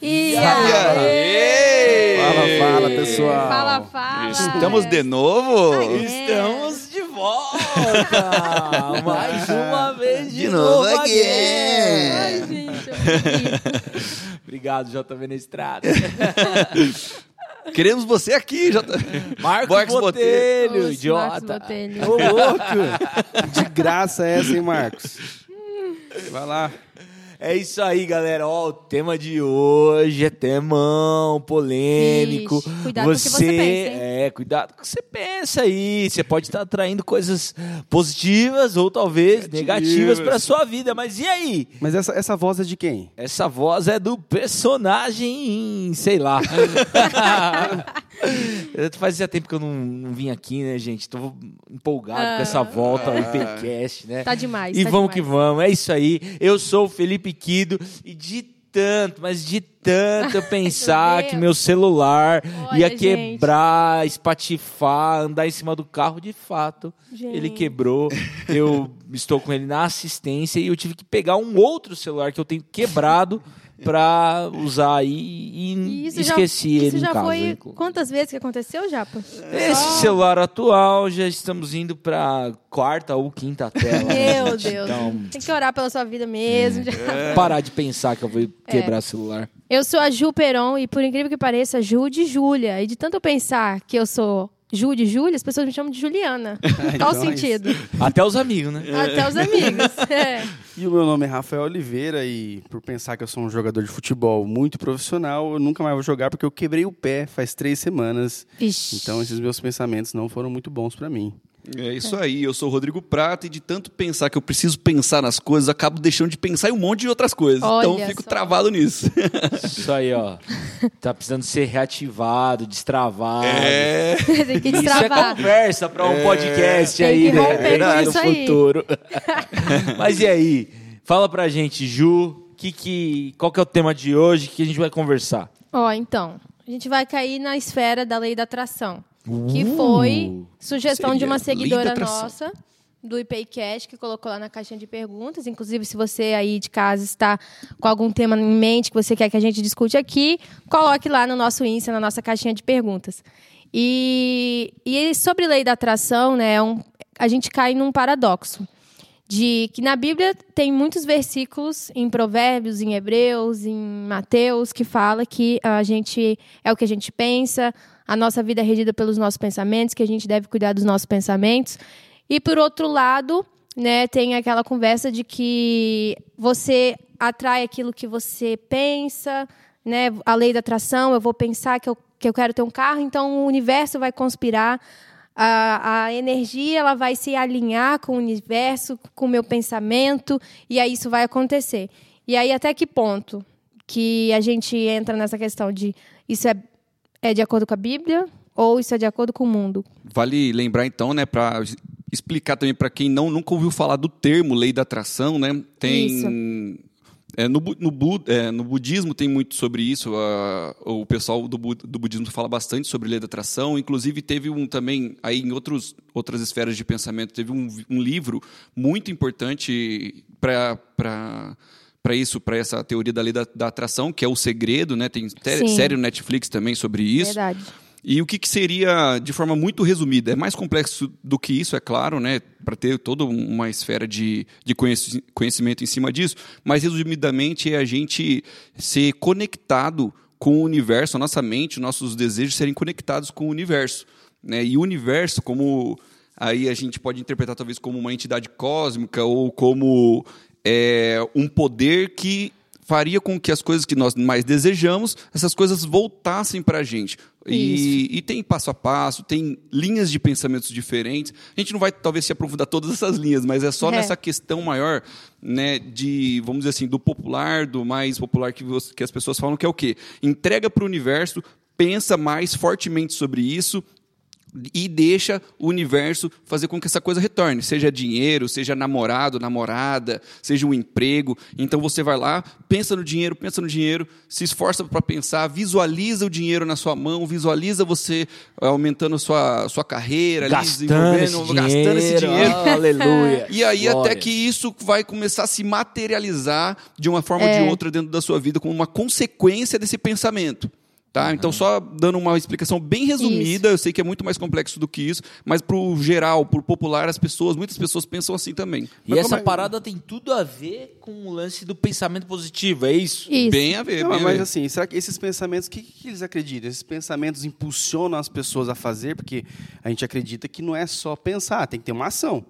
E aí? Fala, fala, pessoal. Fala, fala. Estamos de novo? Ai, Estamos de volta! Mais uma vez de, De novo novo aqui. Ai, gente. Obrigado, JV na estrada. Queremos você aqui, J. Marcos, Marcos Botelho, Oxe, idiota. Marcos Botelho. Ô, louco! De graça essa, hein, Marcos? Vai lá. É isso aí, galera. Ó, o tema de hoje é temão polêmico. Ixi, cuidado com o que você pensa, hein? É, cuidado com o que você pensa aí. Você pode estar atraindo coisas positivas ou talvez negativas para sua vida. Mas e aí? Mas essa, essa voz é de quem? Essa voz é do personagem, sei lá. Fazia tempo que eu não, não vim aqui, né, gente? Tô empolgado com essa volta ao IPCast, né? Tá demais. E tá vamos demais. que vamos, é isso aí. Eu sou o Felipe E de tanto, mas de tanto eu pensar Deus. que meu celular Olha, ia gente. quebrar, espatifar, andar em cima do carro, de fato, ele Gente. quebrou. Eu estou com ele na assistência e eu tive que pegar um outro celular que eu tenho quebrado pra usar aí e E isso já- esqueci isso ele já casa. foi quantas vezes que aconteceu, Japa? Esse celular atual já estamos indo pra quarta ou quinta tela. né, Meu? Deus. Então, Tem que orar pela sua vida mesmo. parar de pensar que eu vou É. quebrar celular. Eu sou a Ju Peron e, por incrível que pareça, Ju de Júlia. E de tanto eu pensar que eu sou Ju de Júlia, as pessoas me chamam de Juliana. Qual Então o é sentido? Até os amigos, né? Até os amigos. É. E o meu nome é Rafael Oliveira e por pensar que eu sou um jogador de futebol muito profissional, eu nunca mais vou jogar porque eu quebrei o pé faz três semanas. Vixe. Então esses meus pensamentos não foram muito bons pra mim. É isso aí, eu sou o Rodrigo Prata e de tanto pensar que eu preciso pensar nas coisas, acabo deixando de pensar em um monte de outras coisas. Olha então eu fico só. travado nisso. Isso aí, ó. Tá precisando ser reativado, destravado. É. Tem que Isso é destravar. conversa pra um podcast Tem aí, que né? romper com no aí. futuro. Mas e aí? Fala pra gente, Ju, que, que, qual que é o tema de hoje que a gente vai conversar? Ó, então, a gente vai cair na esfera da lei da atração. Que foi sugestão de uma seguidora nossa, do IPCast, que colocou lá na caixinha de perguntas. Inclusive, se você aí de casa está com algum tema em mente que você quer que a gente discute aqui, coloque lá no nosso Insta, na nossa caixinha de perguntas. E, e sobre lei da atração, né, é um- a gente cai num paradoxo de que na Bíblia tem muitos versículos em Provérbios, em Hebreus, em Mateus que fala que a gente é o que a gente pensa, a nossa vida é regida pelos nossos pensamentos, que a gente deve cuidar dos nossos pensamentos. E por outro lado, né, tem aquela conversa de que você atrai aquilo que você pensa, né? A lei da atração, eu vou pensar que eu, que eu quero ter um carro, então o universo vai conspirar a, a energia ela vai se alinhar com o universo, com o meu pensamento, e aí isso vai acontecer. E aí, até que ponto que a gente entra nessa questão de isso é, é de acordo com a Bíblia ou isso é de acordo com o mundo? Vale lembrar então, né, para explicar também para quem não nunca ouviu falar do termo lei da atração, né? Tem é, no, no, é, no budismo tem muito sobre isso. a- o pessoal do, do budismo fala bastante sobre lei da atração. Inclusive teve um também aí em outros, outras esferas de pensamento teve um, um livro muito importante para para isso, para essa teoria da lei da, da atração, que é o segredo, né? Tem Sim. série no Netflix também sobre isso. Verdade. E o que, que seria, de forma muito resumida, é mais complexo do que isso, é claro, né? Para ter toda uma esfera de, de conheci- conhecimento em cima disso, mas resumidamente é a gente ser conectado com o universo, a nossa mente, nossos desejos serem conectados com o universo. Né? E o universo, como aí a gente pode interpretar talvez como uma entidade cósmica ou como é, um poder que faria com que as coisas que nós mais desejamos, essas coisas voltassem para a gente. E, e tem passo a passo, tem linhas de pensamentos diferentes. A gente não vai talvez se aprofundar todas essas linhas, mas é só É. nessa questão maior, né, de, vamos dizer assim, do popular, do mais popular que, você- que as pessoas falam, que é o quê? Entrega para o universo, pensa mais fortemente sobre isso, e deixa o universo fazer com que essa coisa retorne, seja dinheiro, seja namorado, namorada, seja um emprego. Então você vai lá, pensa no dinheiro, pensa no dinheiro, se esforça para pensar, visualiza o dinheiro na sua mão, visualiza você aumentando a sua, sua carreira, ali, Gastando esse desenvolvendo, gastando esse dinheiro. Aleluia. E aí Glória. até que isso vai começar a se materializar de uma forma ou É. de outra dentro da sua vida como uma consequência desse pensamento. Tá? Então, só dando uma explicação bem resumida, eu sei que é muito mais complexo do que isso, mas pro geral, pro popular, as pessoas, muitas pessoas pensam assim também. E Mas essa como é- parada tem tudo a ver com o lance do pensamento positivo, é isso? Isso. Bem a ver, Não, bem a mas ver. assim, será que esses pensamentos, o que, que eles acreditam? Esses pensamentos impulsionam as pessoas a fazer, porque a gente acredita que não é só pensar, tem que ter uma ação.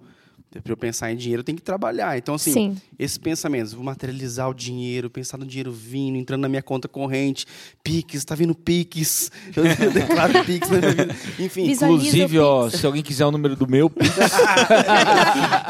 Para eu pensar em dinheiro, eu tenho que trabalhar. Então, assim, Sim. esses pensamentos, vou materializar o dinheiro, pensar no dinheiro vindo, entrando na minha conta corrente, Pix, está vindo Pix, eu declaro Pix na minha vida. Enfim, Visualiza Inclusive, ó, Pix. se alguém quiser o número do meu,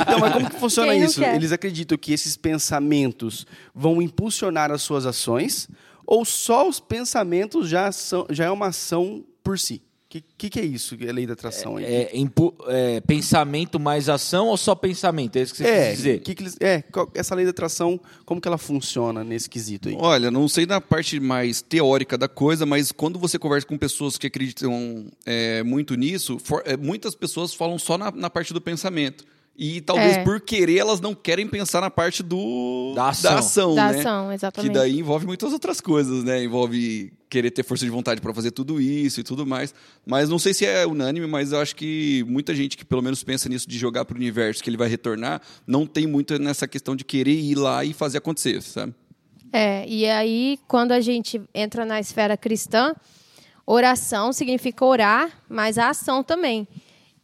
Então, mas como que funciona isso? quer? Eles acreditam que esses pensamentos vão impulsionar as suas ações ou só os pensamentos já, são, já é uma ação por si? O que, que, que é isso, a lei da atração? aí? é, impu- é, pensamento mais ação ou só pensamento? É isso que você É, quis dizer? que que eles- é, qual- essa lei da atração, como que ela funciona nesse quesito aí? Olha, não sei na parte mais teórica da coisa, mas quando você conversa com pessoas que acreditam é, muito nisso, for- é, muitas pessoas falam só na, na parte do pensamento. E talvez É. por querer elas não querem pensar na parte do Da ação. Da né? ação, Que exatamente. daí envolve muitas outras coisas, né? Envolve querer ter força de vontade para fazer tudo isso e tudo mais. Mas não sei se é unânime, mas eu acho que muita gente que pelo menos pensa nisso de jogar para o universo que ele vai retornar, não tem muito nessa questão de querer ir lá e fazer acontecer, sabe? É, e aí, quando a gente entra na esfera cristã, oração significa orar, mas a ação também.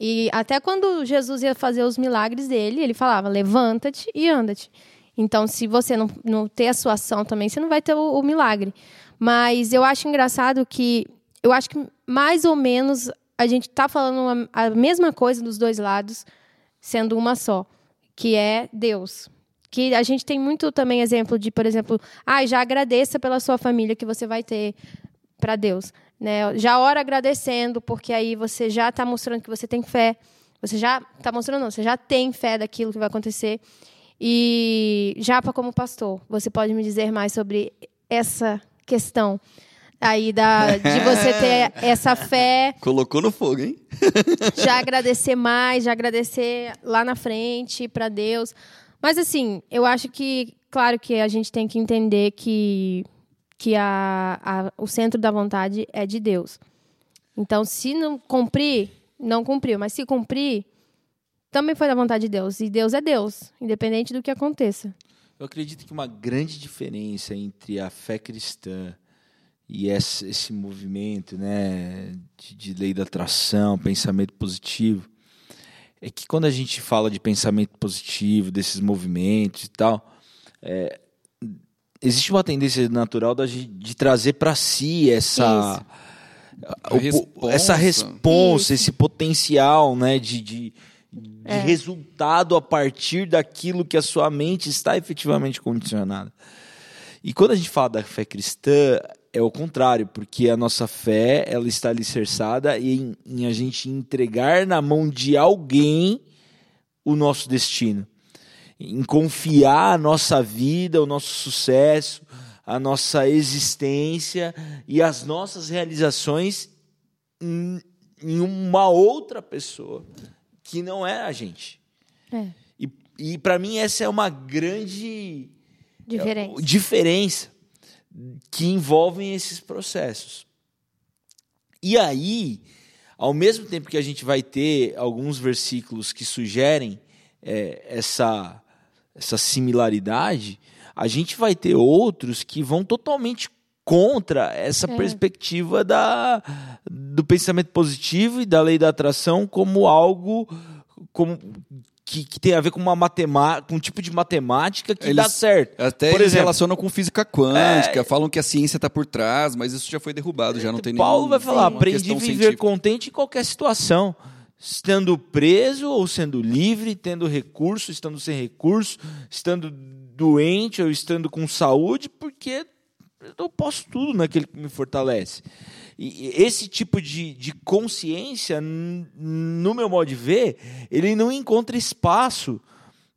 E até quando Jesus ia fazer os milagres dele, ele falava: levanta-te e anda-te. Então, se você não, não ter a sua ação também, você não vai ter o, o milagre. Mas eu acho engraçado que, eu acho que mais ou menos a gente está falando a, mesma coisa dos dois lados, sendo uma só, que é Deus. Que a gente tem muito também exemplo de, por exemplo, ah, já agradeça pela sua família que você vai ter para Deus. Né? Já ora agradecendo, porque aí você já está mostrando que você tem fé. Você já está mostrando, não, você já tem fé daquilo que vai acontecer. E Japa, como pastor, você pode me dizer mais sobre essa questão aí da, de você ter essa fé Colocou no fogo, hein? já agradecer mais, já agradecer lá na frente para Deus. Mas assim, eu acho que, claro que a gente tem que entender que, que a, a- o centro da vontade é de Deus. Então, se não cumprir, não cumpriu. Mas se cumprir, também foi da vontade de Deus. E Deus é Deus, independente do que aconteça. Eu acredito que uma grande diferença entre a fé cristã e esse, esse movimento né, de, de lei da atração, pensamento positivo, é que quando a gente fala de pensamento positivo, desses movimentos e tal, é, existe uma tendência natural da de trazer para si essa o- responsa. essa responsa, Isso. esse potencial né, de, de, de É. resultado a partir daquilo que a sua mente está efetivamente condicionada. E quando a gente fala da fé cristã, é o contrário, porque a nossa fé ela está alicerçada em, em a gente entregar na mão de alguém o nosso destino, em confiar a nossa vida, o nosso sucesso, a nossa existência e as nossas realizações em, em uma outra pessoa que não é a gente. É, E, e para mim essa é uma grande diferente. diferença que envolvem esses processos. E aí, ao mesmo tempo que a gente vai ter alguns versículos que sugerem é, essa, essa similaridade, a gente vai ter outros que vão totalmente contra essa É. perspectiva da, do pensamento positivo e da lei da atração como algo como, que, que tem a ver com uma matemática, com um tipo de matemática que Eles- dá certo. Até Por eles exemplo, relacionam com física quântica, falam que a ciência está por trás, mas isso já foi derrubado, já não tem Paulo nenhum- vai falar, aprendi a viver científica. contente em qualquer situação. Estando preso ou sendo livre, tendo recurso, estando sem recurso, estando doente ou estando com saúde, porque eu posso tudo naquele que me fortalece. E esse tipo de, de consciência, no meu modo de ver, ele não encontra espaço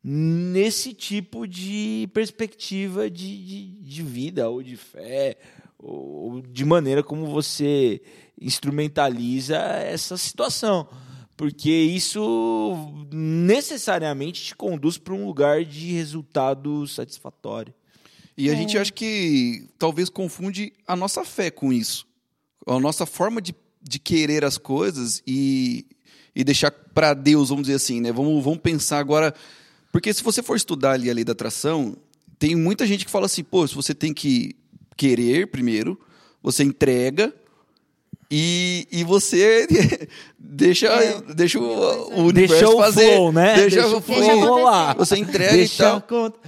nesse tipo de perspectiva de, de, de vida ou de fé, ou de maneira como você instrumentaliza essa situação. Porque isso necessariamente te conduz para um lugar de resultado satisfatório. E a é. gente acha que talvez confunde a nossa fé com isso. A nossa forma de, de querer as coisas e, e deixar para Deus, vamos dizer assim, né? Vamos, vamos pensar agora. Porque se você for estudar ali a lei da atração, tem muita gente que fala assim, pô, se você tem que querer primeiro, você entrega, e, e você deixa, é. deixa o, o universo deixa o fazer. Flow, né? Deixa, deixa o flow rolar. Você entrega deixa e tal. Conta.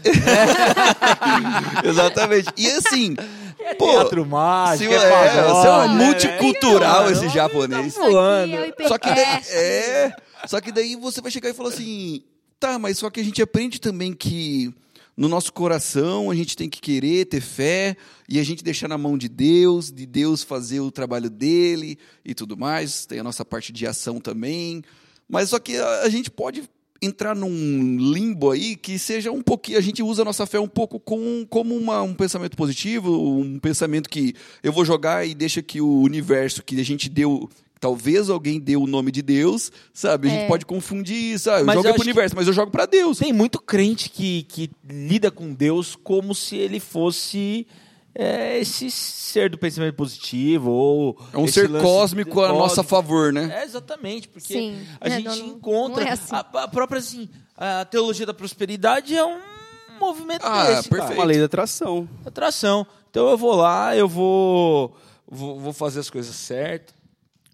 Exatamente. E assim. É pô, teatro mágico, se, é, é, você é um multicultural, esse tá japonês. Tá voando. Só que daí, é, só que daí você vai chegar e falar assim, tá, mas só que a gente aprende também que no nosso coração a gente tem que querer ter fé e a gente deixar na mão de Deus, de Deus fazer o trabalho dele e tudo mais. Tem a nossa parte de ação também. Mas só que a, gente pode entrar num limbo aí que seja um pouquinho. A gente usa a nossa fé um pouco com, como uma, um pensamento positivo, um pensamento que eu vou jogar e deixa que o universo que a gente deu, Talvez alguém dê o nome de Deus, sabe? A gente é. pode confundir, sabe? Eu jogo pro universo, mas eu jogo para Deus. Tem muito crente que, que lida com Deus como se ele fosse é, esse ser do pensamento positivo ou é um ser cósmico a nosso favor, né? É, exatamente, porque Sim. a é, gente não, encontra não é assim. a, a, própria assim, a teologia da prosperidade é um movimento ah, desse, perfeito. Uma lei da atração. Atração. Então eu vou lá, eu vou vou, vou fazer as coisas certas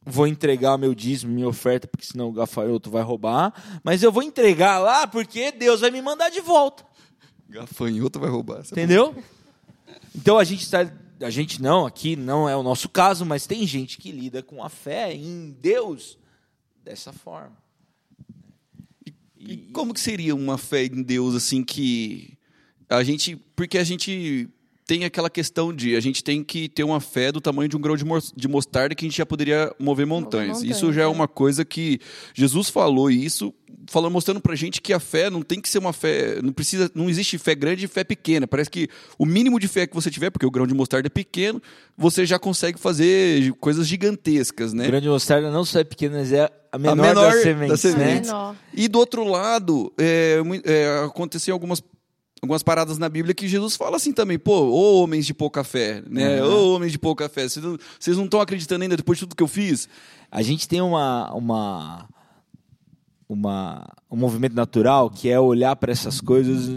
vou entregar meu dízimo, minha oferta, porque senão o gafanhoto vai roubar, mas eu vou entregar lá porque Deus vai me mandar de volta. Gafanhoto vai roubar. Entendeu? Então a gente está. A gente não, aqui não é o nosso caso, mas tem gente que lida com a fé em Deus dessa forma. E, e como que seria uma fé em Deus assim que a gente. Porque a gente tem aquela questão de a gente tem que ter uma fé do tamanho de um grão de mostarda que a gente já poderia mover montanhas. montanhas isso já é, é uma coisa que Jesus falou isso, falando mostrando pra gente que a fé não tem que ser uma fé, não precisa, não existe fé grande e fé pequena. Parece que o mínimo de fé que você tiver, porque o grão de mostarda é pequeno, você já consegue fazer coisas gigantescas, né? O grão de mostarda não só é pequeno, mas é a menor, a menor das sementes. Das sementes. Né? E do outro lado, é, é, aconteceu algumas algumas paradas na Bíblia que Jesus fala assim também, pô, ô homens de pouca fé, né? Uhum. Ô homens de pouca fé, vocês não estão acreditando ainda depois de tudo que eu fiz? A gente tem uma, uma, uma um movimento natural que é olhar para essas coisas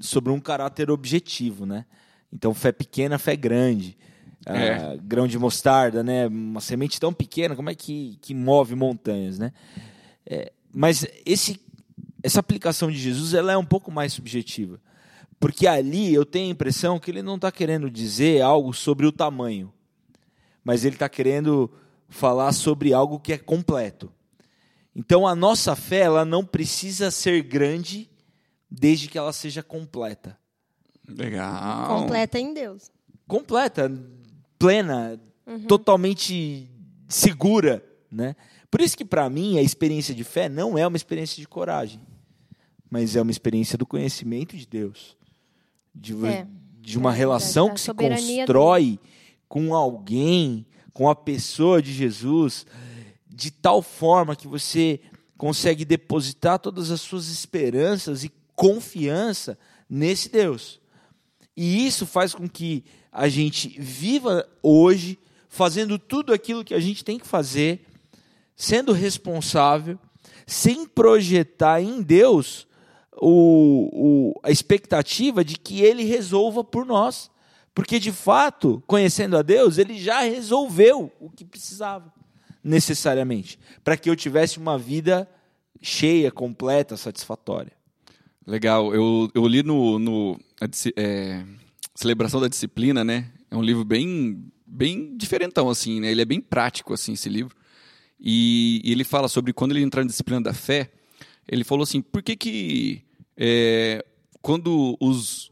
sobre um caráter objetivo, né? Então, fé pequena, fé grande. Ah, é. Ah, grão de mostarda, né? Uma semente tão pequena, como é que, que move montanhas, né? É, mas esse, essa aplicação de Jesus ela é um pouco mais subjetiva. Porque ali eu tenho a impressão que ele não está querendo dizer algo sobre o tamanho, mas ele está querendo falar sobre algo que é completo. Então a nossa fé ela não precisa ser grande desde que ela seja completa. Legal. Completa em Deus. Completa, plena, uhum. totalmente segura, né? Por isso que para mim a experiência de fé não é uma experiência de coragem, mas é uma experiência do conhecimento de Deus de, é, de uma é relação que se constrói dele. com alguém, com a pessoa de Jesus, de tal forma que você consegue depositar todas as suas esperanças e confiança nesse Deus. E isso faz com que a gente viva hoje fazendo tudo aquilo que a gente tem que fazer, sendo responsável, sem projetar em Deus o, o, a expectativa de que ele resolva por nós. Porque, de fato, conhecendo a Deus, ele já resolveu o que precisava, necessariamente, para que eu tivesse uma vida cheia, completa, satisfatória. Legal. Eu, eu li no, no é, Celebração da Disciplina, né? É um livro bem, bem diferentão, assim, né? Ele é bem prático, assim, esse livro. E, e ele fala sobre quando ele entrar na disciplina da fé, ele falou assim, por que que é, quando os,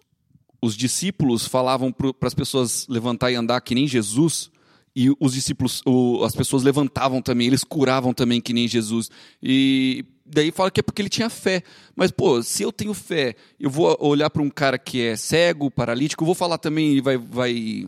os discípulos falavam para as pessoas levantar e andar que nem Jesus, e os discípulos, o, as pessoas levantavam também, eles curavam também que nem Jesus. E daí fala que é porque ele tinha fé. Mas, pô, se eu tenho fé, eu vou olhar para um cara que é cego, paralítico, eu vou falar também e vai, vai,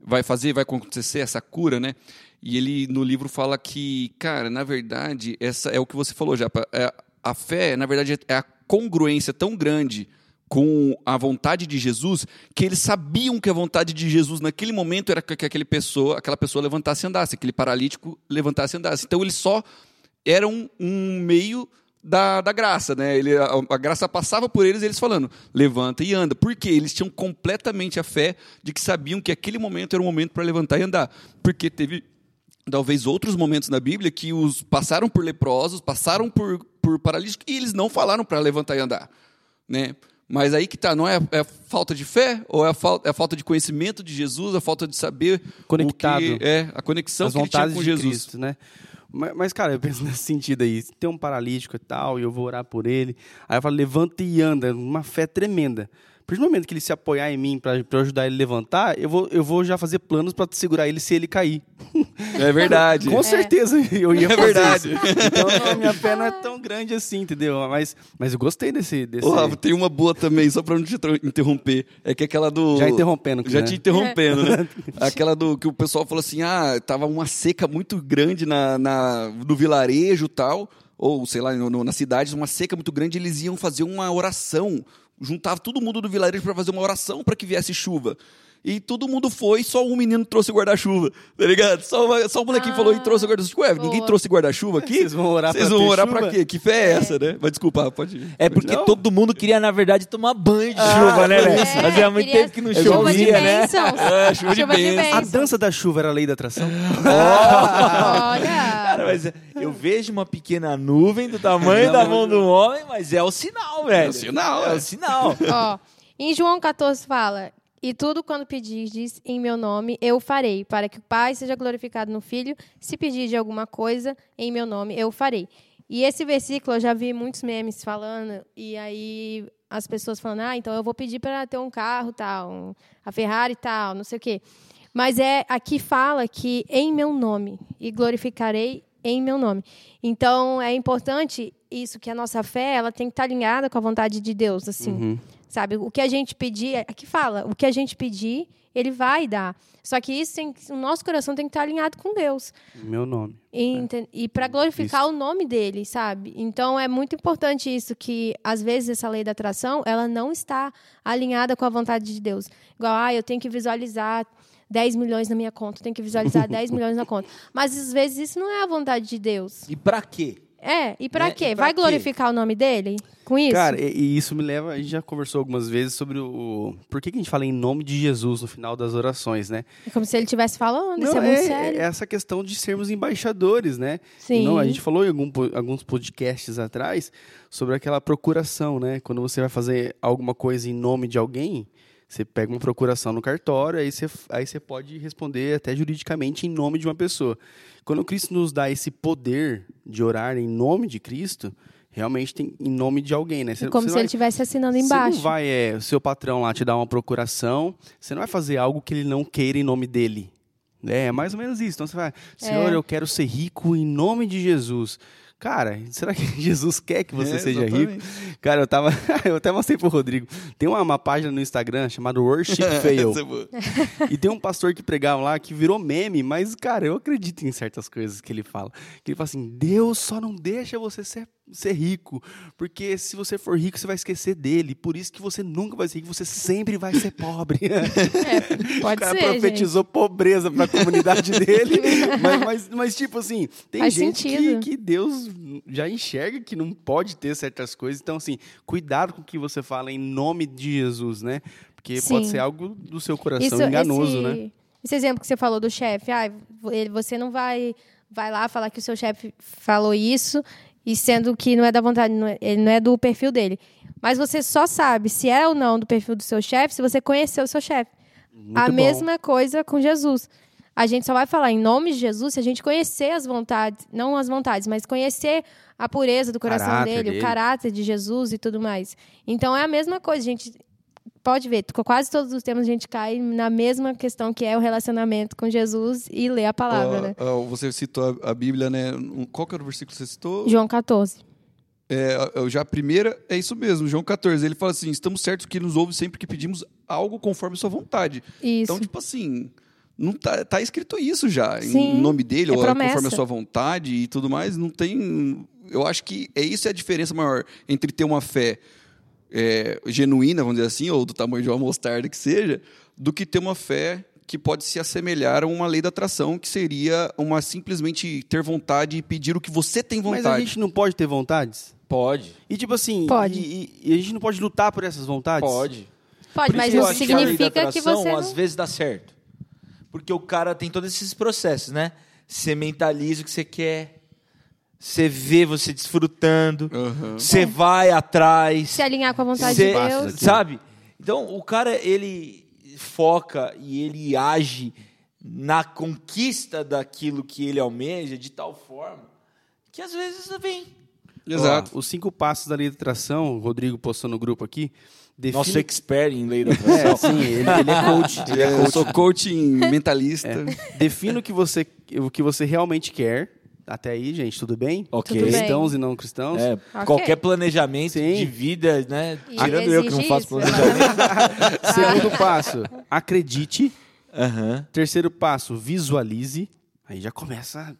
vai fazer, vai acontecer essa cura, né? E ele no livro fala que, cara, na verdade, essa é o que você falou já. É, a fé, na verdade, é a congruência tão grande com a vontade de Jesus, que eles sabiam que a vontade de Jesus naquele momento era que aquele pessoa, aquela pessoa levantasse e andasse, aquele paralítico levantasse e andasse. Então eles só eram um meio da, da graça, né? Ele, a, a, graça passava por eles, eles falando, levanta e anda. Porque eles tinham completamente a fé de que sabiam que aquele momento era o momento para levantar e andar. Porque teve talvez outros momentos na Bíblia que os passaram por leprosos, passaram por, por paralíticos e eles não falaram para levantar e andar, né? Mas aí que tá, não é, é falta de fé ou é a, falta, é a falta de conhecimento de Jesus, a falta de saber conectado, o que é a conexão As que tinha com Jesus, Cristo, né? Mas, mas, cara, eu penso nesse sentido aí. Tem um paralítico e tal, e eu vou orar por ele. Aí eu falo, levanta e anda, uma fé tremenda. Partir do momento que ele se apoiar em mim para ajudar ele a levantar, eu vou, eu vou já fazer planos para segurar ele se ele cair. É verdade. Com é. certeza eu ia é verdade. Isso. Então a minha fé não é tão grande assim, entendeu? Mas, mas eu gostei desse. desse... Oh, tem uma boa também, só para não te interromper. É que aquela do. Já interrompendo. Já né? te interrompendo, né? Aquela do que o pessoal falou assim: ah, tava uma seca muito grande na, na, no vilarejo tal, ou sei lá, no, no, na cidade, uma seca muito grande, eles iam fazer uma oração juntava todo mundo do vilarejo para fazer uma oração para que viesse chuva. E todo mundo foi, só um menino trouxe guarda-chuva, tá ligado? Só, só o molequinho ah, falou e trouxe guarda-chuva. Ué, ninguém trouxe guarda-chuva aqui? Vocês vão orar Vocês pra vão orar chuva? pra quê? Que fé é essa, né? Mas desculpa, pode ir. É porque Não? todo mundo queria, na verdade, tomar banho de Ah, chuva, né, velho? É, Fazia muito tempo que não chuva de chovia, né? É, chuva de bênçãos. A dança da chuva era a lei da atração? Olha. Mas eu vejo uma pequena nuvem do tamanho da mão do homem, mas é o sinal, velho. É o sinal, É é. o sinal. Ó, em João 14 fala: E tudo quando pedirdes em meu nome, eu farei, para que o Pai seja glorificado no Filho. Se pedir de alguma coisa em meu nome, eu farei. E esse versículo eu já vi muitos memes falando, e aí as pessoas falando: Ah, então eu vou pedir para ter um carro tal, um, a Ferrari tal, não sei o quê. Mas é aqui fala que em meu nome, e glorificarei em meu nome. Então é importante isso que a nossa fé, ela tem que estar alinhada com a vontade de Deus, assim. Uhum. Sabe? O que a gente pedir, aqui fala, o que a gente pedir, ele vai dar. Só que isso tem, o nosso coração tem que estar alinhado com Deus. Meu nome. E, enten- e para glorificar o nome dele, sabe? Então é muito importante isso que às vezes essa lei da atração, ela não está alinhada com a vontade de Deus. Igual, ah, eu tenho que visualizar 10 milhões na minha conta, tenho que visualizar 10 milhões na conta. Mas às vezes isso não é a vontade de Deus. E pra quê? É, e para Né? quê? E pra Vai quê? glorificar o nome dele com isso? Cara, e, e isso me leva. A gente já conversou algumas vezes sobre o. Por que, que a gente fala em nome de Jesus no final das orações, né? É como se ele estivesse falando, isso Não, é muito é, sério. é essa questão de sermos embaixadores, né? Sim. Não, a gente falou em algum alguns podcasts atrás sobre aquela procuração, né? Quando você vai fazer alguma coisa em nome de alguém, você pega uma procuração no cartório, aí você, aí você pode responder até juridicamente em nome de uma pessoa. Quando Cristo nos dá esse poder de orar em nome de Cristo, realmente tem em nome de alguém, né? Você- É como você se não ele estivesse assinando Você embaixo. não vai, é, o seu patrão lá te dar uma procuração, você não vai fazer algo que ele não queira em nome dele. É, é mais ou menos isso. Então você vai, Senhor, É. eu quero ser rico em nome de Jesus. Cara, será que Jesus quer que você É, seja exatamente. rico? Cara, eu tava. eu até mostrei pro Rodrigo. Tem uma, uma página no Instagram chamada Worship Fail. É boa. E tem um pastor que pregava lá que virou meme, mas, cara, eu acredito em certas coisas que ele fala. Que ele fala assim: Deus só não deixa você ser, ser rico, porque se você for rico, você vai esquecer dele. Por isso que você nunca vai ser rico, você sempre vai ser pobre. É, pode o cara ser, gente. profetizou pobreza para a comunidade dele. mas, mas, mas, tipo assim, tem Faz gente que, que Deus já enxerga que não pode ter certas coisas. Então, assim, cuidado com o que você fala em nome de Jesus, né? Porque pode Sim. ser algo do seu coração enganoso, esse, né? Esse exemplo que você falou do chefe, ah, você não vai, vai lá falar que o seu chefe falou isso, e sendo que não é da vontade, não é- ele não é do perfil dele. Mas você só sabe se é ou não do perfil do seu chefe se você conhecer o seu chefe. A bom. mesma coisa com Jesus. A gente só vai falar em nome de Jesus se a gente conhecer as vontades, não as vontades, mas conhecer a pureza do coração dele, dele. o caráter de Jesus e tudo mais. Então é a mesma coisa, a gente pode ver, quase todos os temas a gente cai na mesma questão que é o relacionamento com Jesus e ler a palavra, Ó, né? ó, você citou a, a Bíblia, né? Qual que era o versículo que você citou? João 14. É, eu já a primeira é isso mesmo, João 14. Ele fala assim: estamos certos que nos ouve sempre que pedimos algo conforme sua vontade. Isso. Então, tipo assim, não tá, tá escrito isso já. Sim, em nome dele, é ou é promessa. conforme a sua vontade e tudo mais. Não tem. Eu acho que é isso é a diferença maior entre ter uma fé é, genuína, vamos dizer assim, ou do tamanho de uma mostarda que seja, do que ter uma fé que pode se assemelhar a uma lei da atração, que seria uma simplesmente ter vontade e pedir o que você tem vontade. Mas a gente não pode ter vontades? Pode. E tipo assim, Pode. E, e- e a gente não pode lutar por essas vontades? Pode. Pode, mas isso não que significa que atração, você. às Não... vezes dá certo. Porque o cara tem todos esses processos, né? Você mentaliza o que você quer. Você vê você desfrutando. Você vai atrás. Se alinhar com a vontade Cê- de Deus. Sabe? Então, o cara, ele foca e ele age na conquista daquilo que ele almeja de tal forma que às vezes vem. Exato. Ó, os cinco passos da lei da atração, o Rodrigo postou no grupo aqui. Define... Nosso expert em lei da É, atração. sim, ele, ele é coach. Ele é Eu coach. sou coaching mentalista. Defina o que você, o que você realmente quer. Até aí, gente, tudo bem? Ok. Tudo bem. Cristãos e não cristãos. É, Ok. Qualquer planejamento Sim. de vida, né? E Tirando eu que não faço isso, planejamento. Segundo passo, acredite. Terceiro passo, visualize. Aí já começa. né?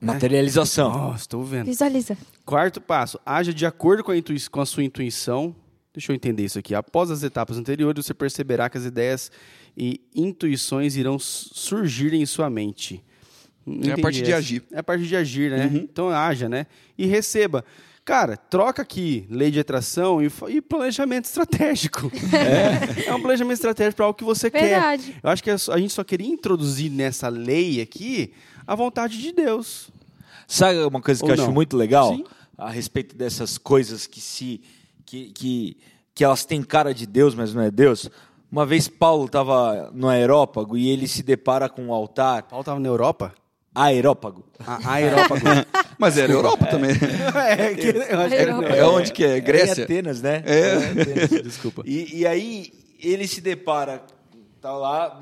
Materialização. Nossa, estou vendo. Visualiza. Quarto passo, haja de acordo com a, intui- com a sua intuição. Deixa eu entender isso aqui. Após as etapas anteriores, você perceberá que as ideias e intuições irão surgir em sua mente. Não É a parte de essa. agir. É a parte de agir, né? Uhum. Então haja, né? E receba. Cara, troca aqui lei de atração e, e planejamento estratégico. É, é um planejamento estratégico para algo que você quer. Verdade. Eu acho que é só- a gente só queria introduzir nessa lei aqui a vontade de Deus. Sabe uma coisa que Ou eu acho não? muito legal Sim. a respeito dessas coisas que se que, que, que elas têm cara de Deus, mas não é Deus? Uma vez Paulo estava no aerópago e ele se depara com um altar Paulo estava na Europa? Aerópago. A, aerópago. Mas era Europa também. é, que, eu acho que era- Europa. É onde que é? Em Grécia? Atenas, né? É. Em Atenas. Desculpa. E, e aí ele se depara, tá lá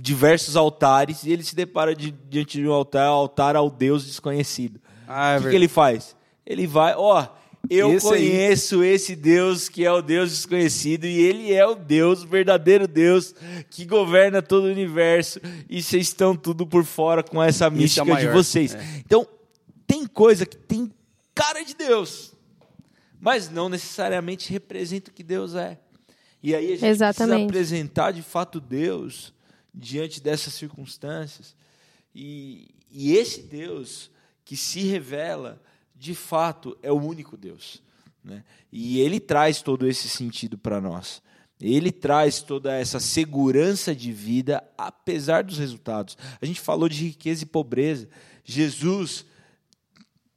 diversos altares e ele se depara di- diante de um altar, altar ao Deus desconhecido. Ah, é o que, que ele faz? Ele vai, ó, eu Esse aí. conheço esse Deus que é o Deus desconhecido e ele é o Deus, o verdadeiro Deus que governa todo o universo e vocês estão tudo por fora com essa Esse é mística de vocês. é. Então, tem coisa que tem cara de Deus, mas não necessariamente representa o que Deus é. E aí a gente Exatamente. precisa apresentar de fato Deus diante dessas circunstâncias. E, e esse Deus que se revela, de fato, é o único Deus. Né? E ele traz todo esse sentido para nós. Ele traz toda essa segurança de vida, apesar dos resultados. A gente falou de riqueza e pobreza. Jesus,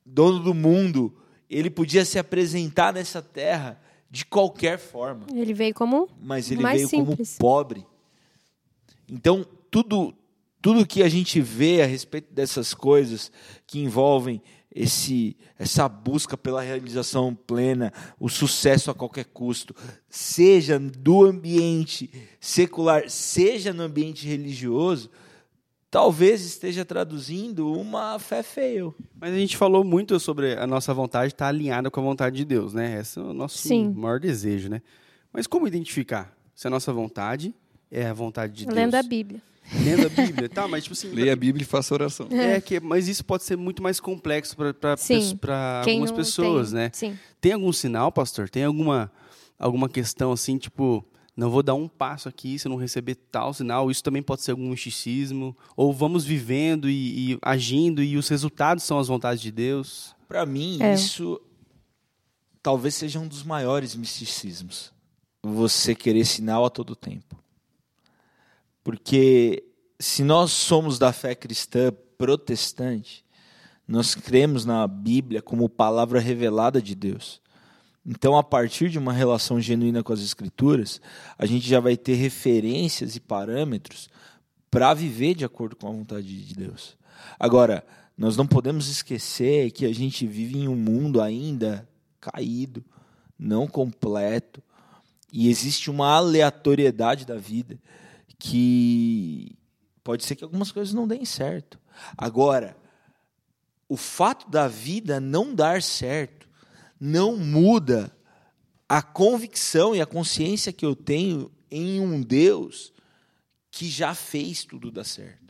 dono do mundo, ele podia se apresentar nessa terra de qualquer forma Ele veio como mas ele mais veio simples. como pobre. Então, tudo tudo que a gente vê a respeito dessas coisas que envolvem esse essa busca pela realização plena, o sucesso a qualquer custo, seja do ambiente secular, seja no ambiente religioso, talvez esteja traduzindo uma fé feia. Mas a gente falou muito sobre a nossa vontade estar alinhada com a vontade de Deus, né? Esse é o nosso Sim. maior desejo, né? Mas como identificar se a nossa vontade é a vontade de Deus? lendo a Bíblia. Lendo a Bíblia, tá? Mas tipo assim, Leia a Bíblia e faça oração. é que, mas isso pode ser muito mais complexo para algumas pessoas, tem- né? Sim. Tem algum sinal, pastor? Tem alguma alguma questão assim, tipo, não vou dar um passo aqui se eu não receber tal sinal? Isso também pode ser algum misticismo? Ou vamos vivendo e, e agindo e os resultados são as vontades de Deus? Para mim, É. isso talvez seja um dos maiores misticismos. Você querer sinal a todo tempo. Porque se nós somos da fé cristã protestante, nós cremos na Bíblia como palavra revelada de Deus. Então, a partir de uma relação genuína com as Escrituras, a gente já vai ter referências e parâmetros para viver de acordo com a vontade de Deus. Agora, nós não podemos esquecer que a gente vive em um mundo ainda caído, não completo, E existe uma aleatoriedade da vida que pode ser que algumas coisas não deem certo. Agora, o fato da vida não dar certo não muda a convicção e a consciência que eu tenho em um Deus que já fez tudo dar certo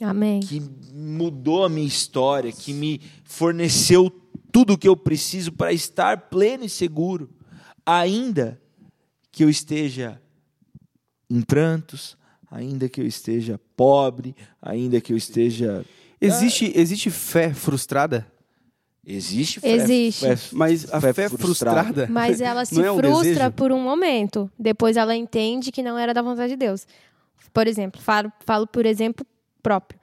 Amém. que mudou a minha história, que me forneceu tudo o que eu preciso para estar pleno e seguro, ainda que eu esteja em prantos, ainda que eu esteja pobre, ainda que eu esteja. Existe, existe fé frustrada? Existe fé, Existe. fé- Mas a fé, frustrada. Mas ela se não é um frustra desejo? por um momento. Depois ela entende que não era da vontade de Deus. Por exemplo, falo, falo por exemplo próprio.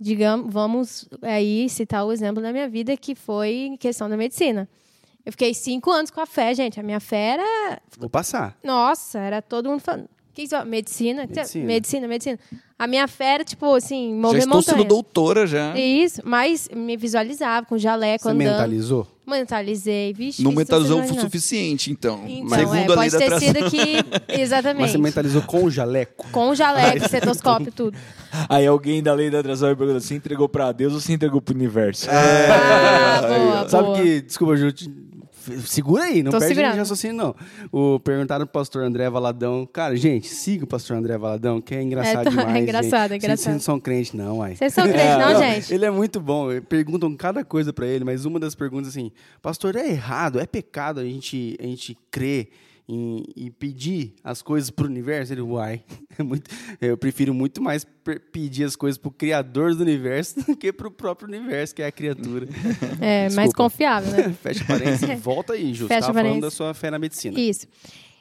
Digamos, vamos aí citar o exemplo da minha vida, que foi em questão da medicina. Eu fiquei cinco anos com a fé, gente. A minha fé era Vou passar. Nossa, era todo mundo falando. Que isso, medicina? Medicina. medicina, medicina. A minha fé era, tipo, assim, Já mover estou sendo montanhas. doutora já. Isso, mas me visualizava com jaleco Você andando. mentalizou? Mentalizei, vixe. Não mentalizou o suficiente, então. Então, Segundo é, a lei pode ter sido que... Exatamente. Mas você mentalizou com o jaleco? Com jaleco, estetoscópio, tudo. Aí alguém da lei da atração me pergunta: você entregou para Deus ou você entregou para o universo? Ah, boa, Sabe boa. que, desculpa, Ju, te- segura aí, não Tô perde de raciocínio, não. O, perguntaram pro pastor André Valadão. Cara, gente, siga o pastor André Valadão, que é engraçado É, é demais. engraçado, gente. é engraçado. Vocês não são crente, não, uai. Vocês são crentes, não, gente? Ele é muito bom. Perguntam cada coisa pra ele, mas uma das perguntas assim, pastor, é errado, é pecado a gente, a gente crer em, e pedir as coisas pro universo? Ele, uai, é muito, eu prefiro muito mais pedir as coisas pro criador do universo do que pro próprio universo, que é a criatura. É, mais Desculpa. confiável, né? Fecha parênteses e volta aí, Ju. Você Fecha tava falando da sua fé na medicina. Isso.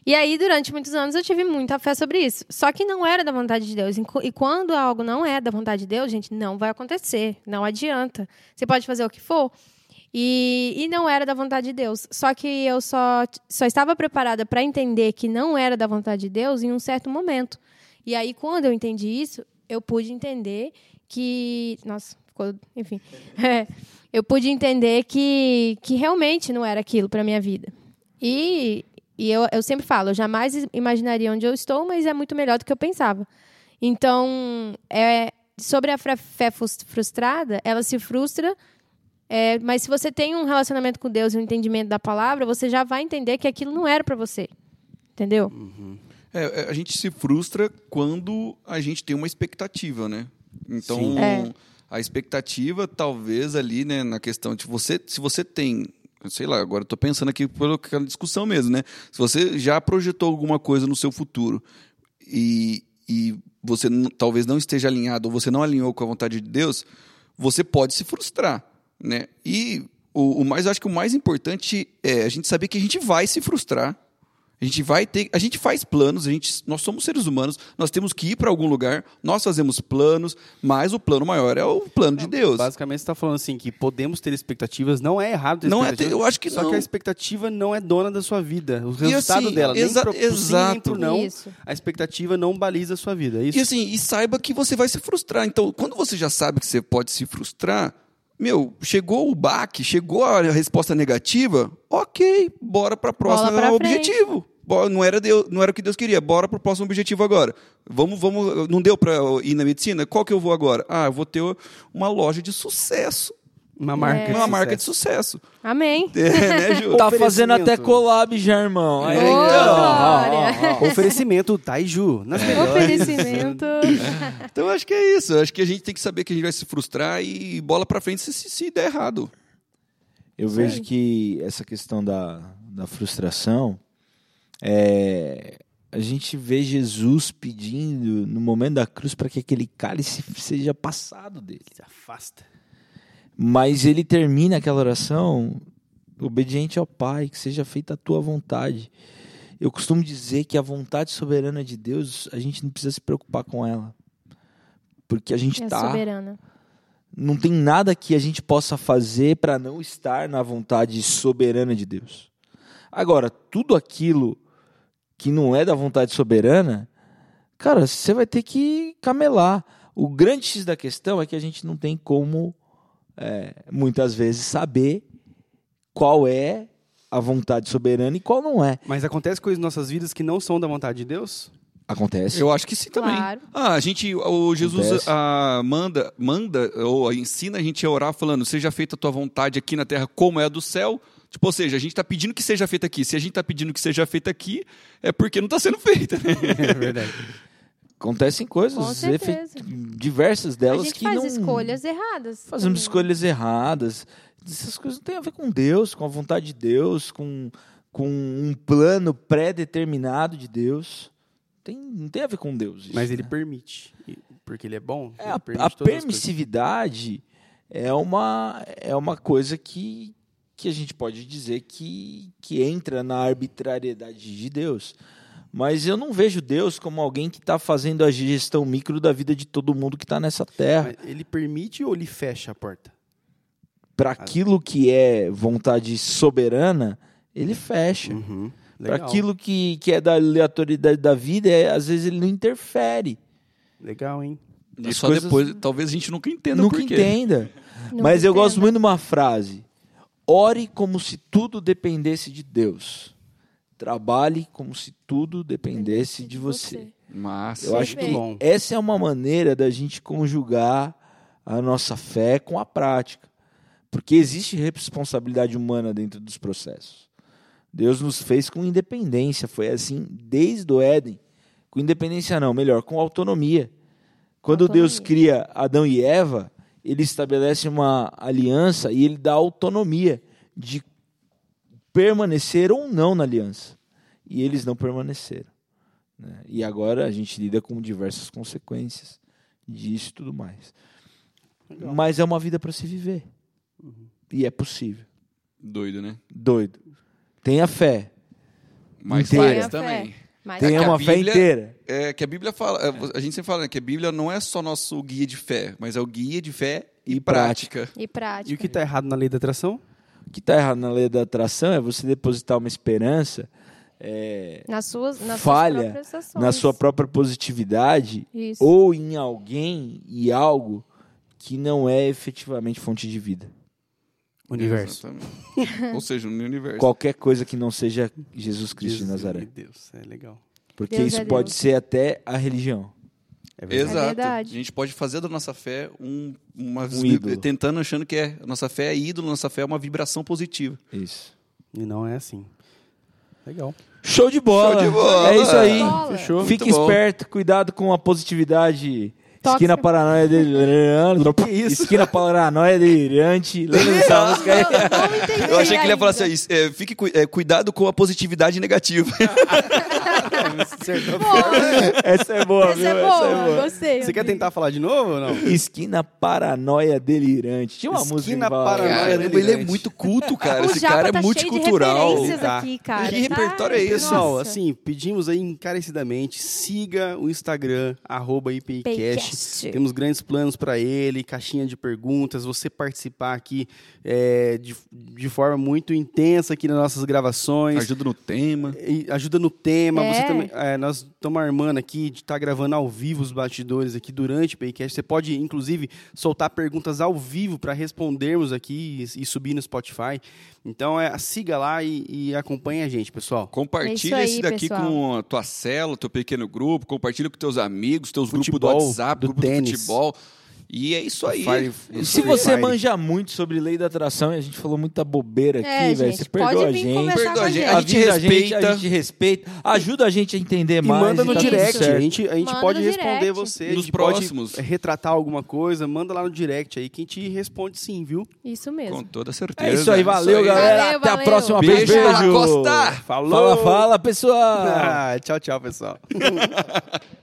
E aí, durante muitos anos, eu tive muita fé sobre isso. Só que não era da vontade de Deus. E quando algo não é da vontade de Deus, gente, não vai acontecer. Não adianta. Você pode fazer o que for. E, e não era da vontade de Deus. Só que eu só, só estava preparada para entender que não era da vontade de Deus em um certo momento. E aí, quando eu entendi isso, eu pude entender que. Nossa, ficou. Enfim. É, eu pude entender que, que realmente não era aquilo para minha vida. E, e eu, eu sempre falo, eu jamais imaginaria onde eu estou, mas é muito melhor do que eu pensava. Então, é, sobre a fé frus- frustrada, ela se frustra, é, mas se você tem um relacionamento com Deus e um entendimento da palavra, você já vai entender que aquilo não era para você. Entendeu? É, é, a gente se frustra quando a gente tem uma expectativa, né? Então. É. a expectativa, talvez ali, né, na questão de você, se você tem, sei lá, agora tô pensando aqui pela discussão mesmo, né? Se você já projetou alguma coisa no seu futuro e, e você talvez não esteja alinhado ou você não alinhou com a vontade de Deus, você pode se frustrar, né? E o, o mais, acho que o mais importante é a gente saber que a gente vai se frustrar. A gente vai ter, a gente faz planos, a gente, nós somos seres humanos, nós temos que ir para algum lugar, nós fazemos planos, mas o plano maior é o plano de Deus. Basicamente, você está falando assim que podemos ter expectativas, não é errado ter Não é expectativas, ter- eu acho que só não. que a expectativa não é dona da sua vida. O resultado assim, dela, nem exa- pro, pro sim, nem exato. pro não, Isso. a expectativa não baliza a sua vida. É isso? E assim, e saiba que você vai se frustrar. Então, quando você já sabe que você pode se frustrar, meu, chegou o baque, chegou a resposta negativa, ok, bora para o próximo Bola pra objetivo. Não era, Deus, não era o que Deus queria, bora para o próximo objetivo agora. Vamos, vamos, não deu para ir na medicina? Qual que eu vou agora? Ah, eu vou ter uma loja de sucesso, Uma marca. uma de marca de sucesso. Amém. É, né, Ju? Tá fazendo até collab já, irmão. Aí, É, Ô, então. Oferecimento Taiju. Nas melhores. Oferecimento. Então, acho que é isso. Acho que a gente tem que saber que a gente vai se frustrar e bola para frente se, se, se der errado. Eu vejo que essa questão da, da frustração, é, a gente vê Jesus pedindo no momento da cruz para que aquele cálice seja passado dele. Se afasta. Mas ele termina aquela oração obediente ao Pai, que seja feita a tua vontade. Eu costumo dizer que a vontade soberana de Deus, a gente não precisa se preocupar com ela. Porque a gente É está soberana. não tem nada que a gente possa fazer para não estar na vontade soberana de Deus. Agora, tudo aquilo que não é da vontade soberana, cara, você vai ter que camelar. O grande X da questão é que a gente não tem como, é, muitas vezes, saber qual é a vontade soberana e qual não é. Mas acontece coisas em nossas vidas que não são da vontade de Deus? Acontece. Eu acho que sim também. Claro. Ah, a gente, o Jesus Acontece. ah, manda, manda ou ensina a gente a orar falando: seja feita a tua vontade aqui na terra como é a do céu. Tipo, ou seja, a gente está pedindo que seja feita aqui. Se a gente está pedindo que seja feita aqui, é porque não está sendo feita, né? É verdade. Acontecem coisas, diversas A delas gente que faz não escolhas erradas. fazemos também. escolhas erradas. Essas coisas não têm a ver com Deus, com a vontade de Deus, com, com um plano pré-determinado de Deus. Tem, não tem a ver com Deus. isso, Mas ele né? permite. Porque ele é bom. É, ele a, a permissividade é uma, é uma coisa que, que a gente pode dizer que, que entra na arbitrariedade de Deus. Mas eu não vejo Deus como alguém que está fazendo a gestão micro da vida de todo mundo que está nessa terra. Mas Ele permite ou ele fecha a porta? Para aquilo que é vontade soberana, ele fecha. Uhum. Para aquilo que, que é da aleatoriedade da vida, é, às vezes ele não interfere. Legal, hein? E As só coisas- depois, talvez a gente nunca entenda Nunca por quê. entenda. Nunca Mas eu entenda. gosto muito de uma frase: ore como se tudo dependesse de Deus. Trabalhe como se tudo dependesse de você. Mas Eu acho que bom. essa é uma maneira da gente conjugar a nossa fé com a prática. Porque existe responsabilidade humana dentro dos processos. Deus nos fez com independência, foi assim desde o Éden. Com independência não, melhor, com autonomia. Quando Autonomia. Deus cria Adão e Eva, ele estabelece uma aliança e ele dá autonomia de permanecer ou não na aliança. E eles não permaneceram. né? E agora a gente lida com diversas consequências disso e tudo mais. Legal. Mas é uma vida para se viver. E é possível. doido, né? Doido. Tenha fé. Mas Inteira. faz também. Mas Tenha a uma fé inteira. É que a Bíblia fala, é, a gente sempre fala né, que a Bíblia não é só nosso guia de fé, mas é o guia de fé e, E prática. E prática. E o que está errado na lei da atração? O que está errado na lei da atração é você depositar uma esperança é, Nas suas, nas falha suas próprias ações. na sua própria positividade Isso. ou em alguém e algo que não é efetivamente fonte de vida. Universo. Exatamente. Ou seja, no universo. Qualquer coisa que não seja Jesus Cristo de Jesus, Nazaré. meu Deus, é legal. Porque Deus isso é pode Deus. ser até a religião. É verdade. Exato. verdade. a gente pode fazer da nossa fé um, uma Um ídolo. tentando achando que é a nossa fé é ídolo, nossa fé é uma vibração positiva. Isso. E não é assim. Legal. Show de bola. Show de bola. É isso aí. Fechou? Fique esperto, cuidado com a positividade. Tóxica. Esquina paranoia delirante. Que isso? Esquina paranoia delirante. Lembra dessa música aí? Eu não entendi Eu achei que ele ia falar assim, é, fique cu- é, cuidado com a positividade negativa. Essa é boa, Essa viu? é boa, gostei. Você quer tentar falar de novo ou não? Esquina paranoia delirante. Tinha uma Esquina música falava- paranoia Caramba, ele é delirante. muito culto, cara. O Esse Japa cara é tá cheio de multicultural. Tá. aqui, cara. Que Tá- repertório é esse? Pessoal, assim, pedimos aí encarecidamente, siga o Instagram, arroba IPIcast. Temos grandes planos para ele, caixinha de perguntas, você participar aqui é, de, de forma muito intensa aqui nas nossas gravações. Ajuda no tema. E ajuda no tema. É. Você também, é, nós estamos armando aqui de estar gravando ao vivo os bastidores aqui durante o Paycast. Você pode, inclusive, soltar perguntas ao vivo para respondermos aqui e, e subir no Spotify. Então, é, siga lá e, e acompanhe a gente, pessoal. Compartilha É aí, esse daqui pessoal. com a tua célula, teu pequeno grupo. Compartilha com teus amigos, teus grupos do WhatsApp, do grupo tênis. do futebol. E é isso aí. Fire- se você Fire. manja muito sobre lei da atração e a gente falou muita bobeira aqui, É, velho, você perdoa a gente. Perdoa a a gente. A gente respeita. a gente respeita, ajuda a gente a entender E mais. manda no tá direct. A gente, a gente Manda pode no responder direct. você. a Nos próximos. retratar alguma coisa. Manda lá no direct aí que a gente responde sim, viu? Isso mesmo. Com toda certeza. É isso aí, valeu, aí. galera. Valeu, Até a valeu. próxima. Beijo, Beijo. Costa. Falou! Fala, fala, pessoal. Ah, tchau, tchau, pessoal.